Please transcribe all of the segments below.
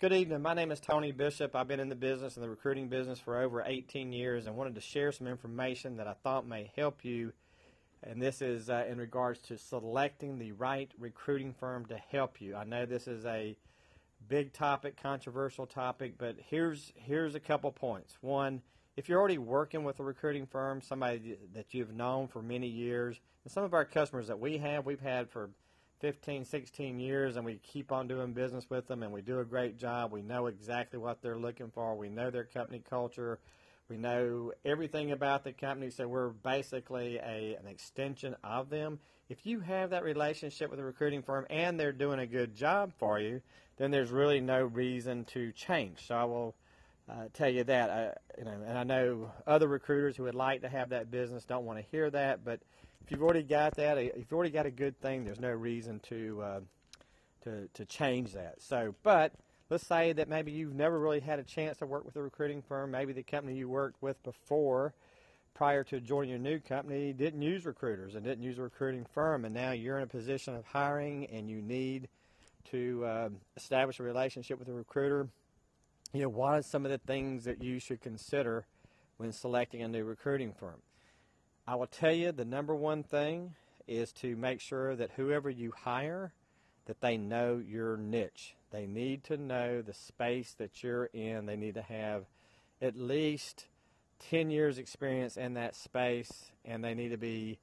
Good evening. My name is Tony Bishop. I've been in the business, in the recruiting business, for over 18 years and wanted to share some information that I thought may help you. And this is uh, in regards to selecting the right recruiting firm to help you. I know this is a big topic, controversial topic, but here's here's a couple points. One, if you're already working with a recruiting firm, somebody that you've known for many years, and some of our customers that we have, we've had for 15, 16 years, and we keep on doing business with them, and we do a great job. We know exactly what they're looking for. We know their company culture. We know everything about the company, so we're basically a, an extension of them. If you have that relationship with a recruiting firm and they're doing a good job for you, then there's really no reason to change. So I will uh, tell you that. I, you know, and I know other recruiters who would like to have that business don't want to hear that, but if you've already got that, if you've already got a good thing, there's no reason to uh, to to change that. So, but let's say that maybe you've never really had a chance to work with a recruiting firm. Maybe the company you worked with before, prior to joining your new company, didn't use recruiters and didn't use a recruiting firm, and now you're in a position of hiring and you need to uh, establish a relationship with a recruiter. You know, what are some of the things that you should consider when selecting a new recruiting firm? I will tell you the number one thing is to make sure that whoever you hire that they know your niche. They need to know the space that you're in. They need to have at least 10 years experience in that space and they need to be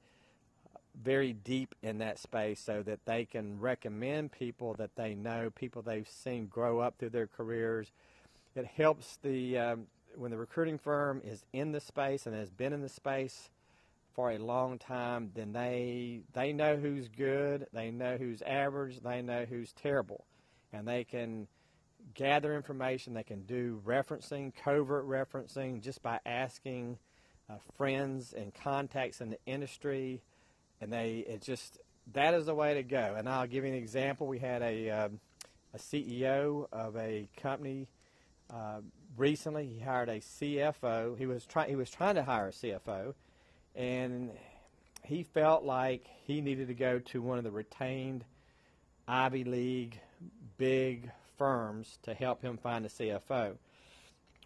very deep in that space so that they can recommend people that they know, people they've seen grow up through their careers. It helps the um, when the recruiting firm is in the space and has been in the space for a long time, then they they know who's good, they know who's average, they know who's terrible, and they can gather information. They can do referencing, covert referencing, just by asking uh, friends and contacts in the industry, and they it just that is the way to go. And I'll give you an example. We had a um, a CEO of a company. Uh, recently, he hired a CFO. He was trying. He was trying to hire a CFO, and he felt like he needed to go to one of the retained Ivy League big firms to help him find a CFO.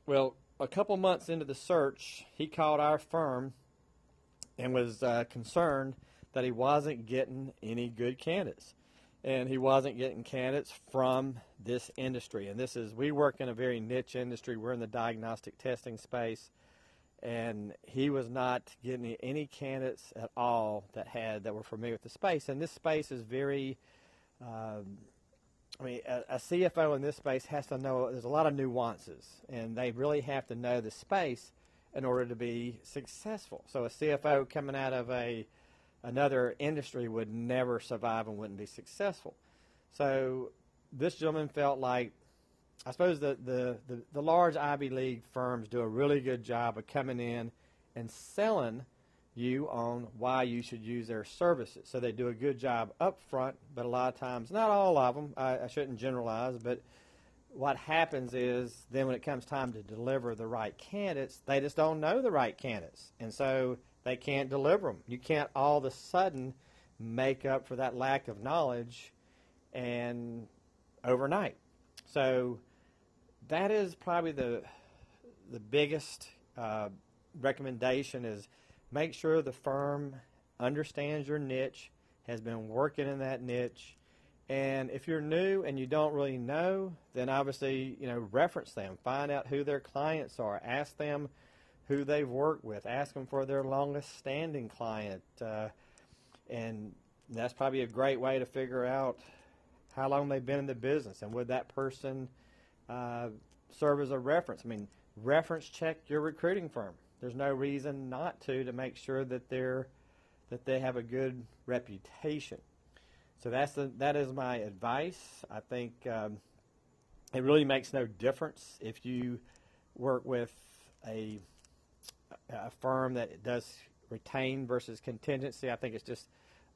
Well, a couple months into the search, he called our firm and was uh, concerned that he wasn't getting any good candidates. And he wasn't getting candidates from this industry. And this is, we work in a very niche industry. We're in the diagnostic testing space and he was not getting any candidates at all that had that were familiar with the space. And this space is very, um, I mean, a, a, CFO in this space has to know. There's a lot of nuances, and they really have to know the space in order to be successful. So a CFO coming out of a another industry would never survive and wouldn't be successful. So this gentleman felt like I suppose the, the, the, the, large Ivy League firms do a really good job of coming in and selling you on why you should use their services. So they do a good job up front, but a lot of times, not all of them, I, I shouldn't generalize, but what happens is then when it comes time to deliver the right candidates, they just don't know the right candidates. And so they can't deliver them. You can't all of a sudden make up for that lack of knowledge and overnight. So that is probably the the biggest uh, recommendation is make sure the firm understands your niche, has been working in that niche, and if you're new and you don't really know, then obviously you know reference them, find out who their clients are, ask them who they've worked with, ask them for their longest standing client, uh, and that's probably a great way to figure out how long they've been in the business and would that person uh, serve as a reference. I mean, reference check your recruiting firm. There's no reason not to to make sure that they're that they have a good reputation. So that's the, that is my advice. I think um, it really makes no difference if you work with a a firm that does retain versus contingency. I think it's just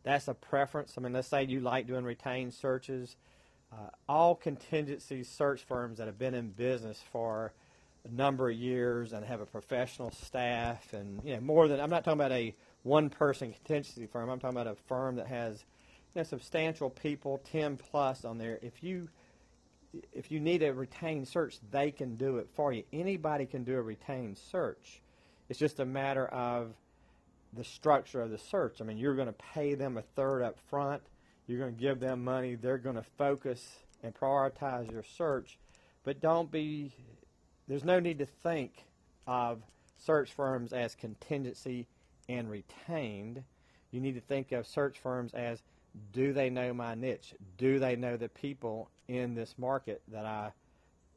that's a preference. I mean, let's say you like doing retained searches uh, all contingency search firms that have been in business for a number of years and have a professional staff and you know more than I'm not talking about a one person contingency firm. I'm talking about a firm that has you know, substantial people, 10 plus on there. If you if you need a retained search, they can do it for you. Anybody can do a retained search. It's just a matter of the structure of the search. I mean, you're going to pay them a third up front. You're going to give them money. They're going to focus and prioritize your search. But don't be, there's no need to think of search firms as contingency and retained. You need to think of search firms as do they know my niche? Do they know the people in this market that I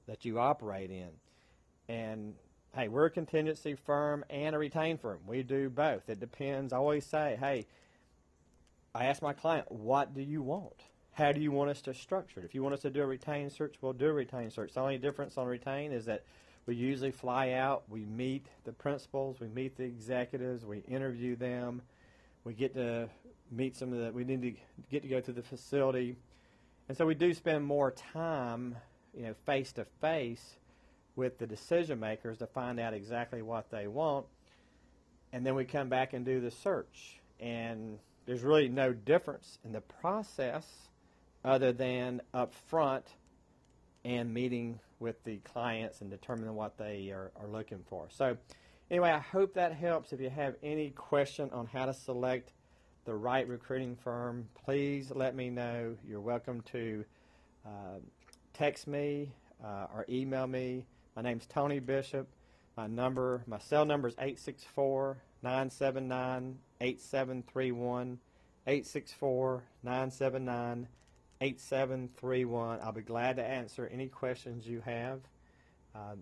that you operate in? And hey, we're a contingency firm and a retained firm. We do both. It depends. I always say, hey, I ask my client, what do you want? How do you want us to structure it? If you want us to do a retained search, we'll do a retained search. The only difference on retain is that we usually fly out, we meet the principals, we meet the executives, we interview them, we get to meet some of the, we need to get to go to the facility. And so we do spend more time, you know, face to face with the decision makers to find out exactly what they want. And then we come back and do the search. And there's really no difference in the process other than up front and meeting with the clients and determining what they are, are looking for. So anyway, I hope that helps. If you have any question on how to select the right recruiting firm, please let me know. You're welcome to uh, text me uh, or email me. My name's Tony Bishop. My number, my cell number is 864 979 8731. 864 979 8731. I'll be glad to answer any questions you have. Uh,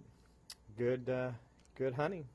good, uh, good hunting.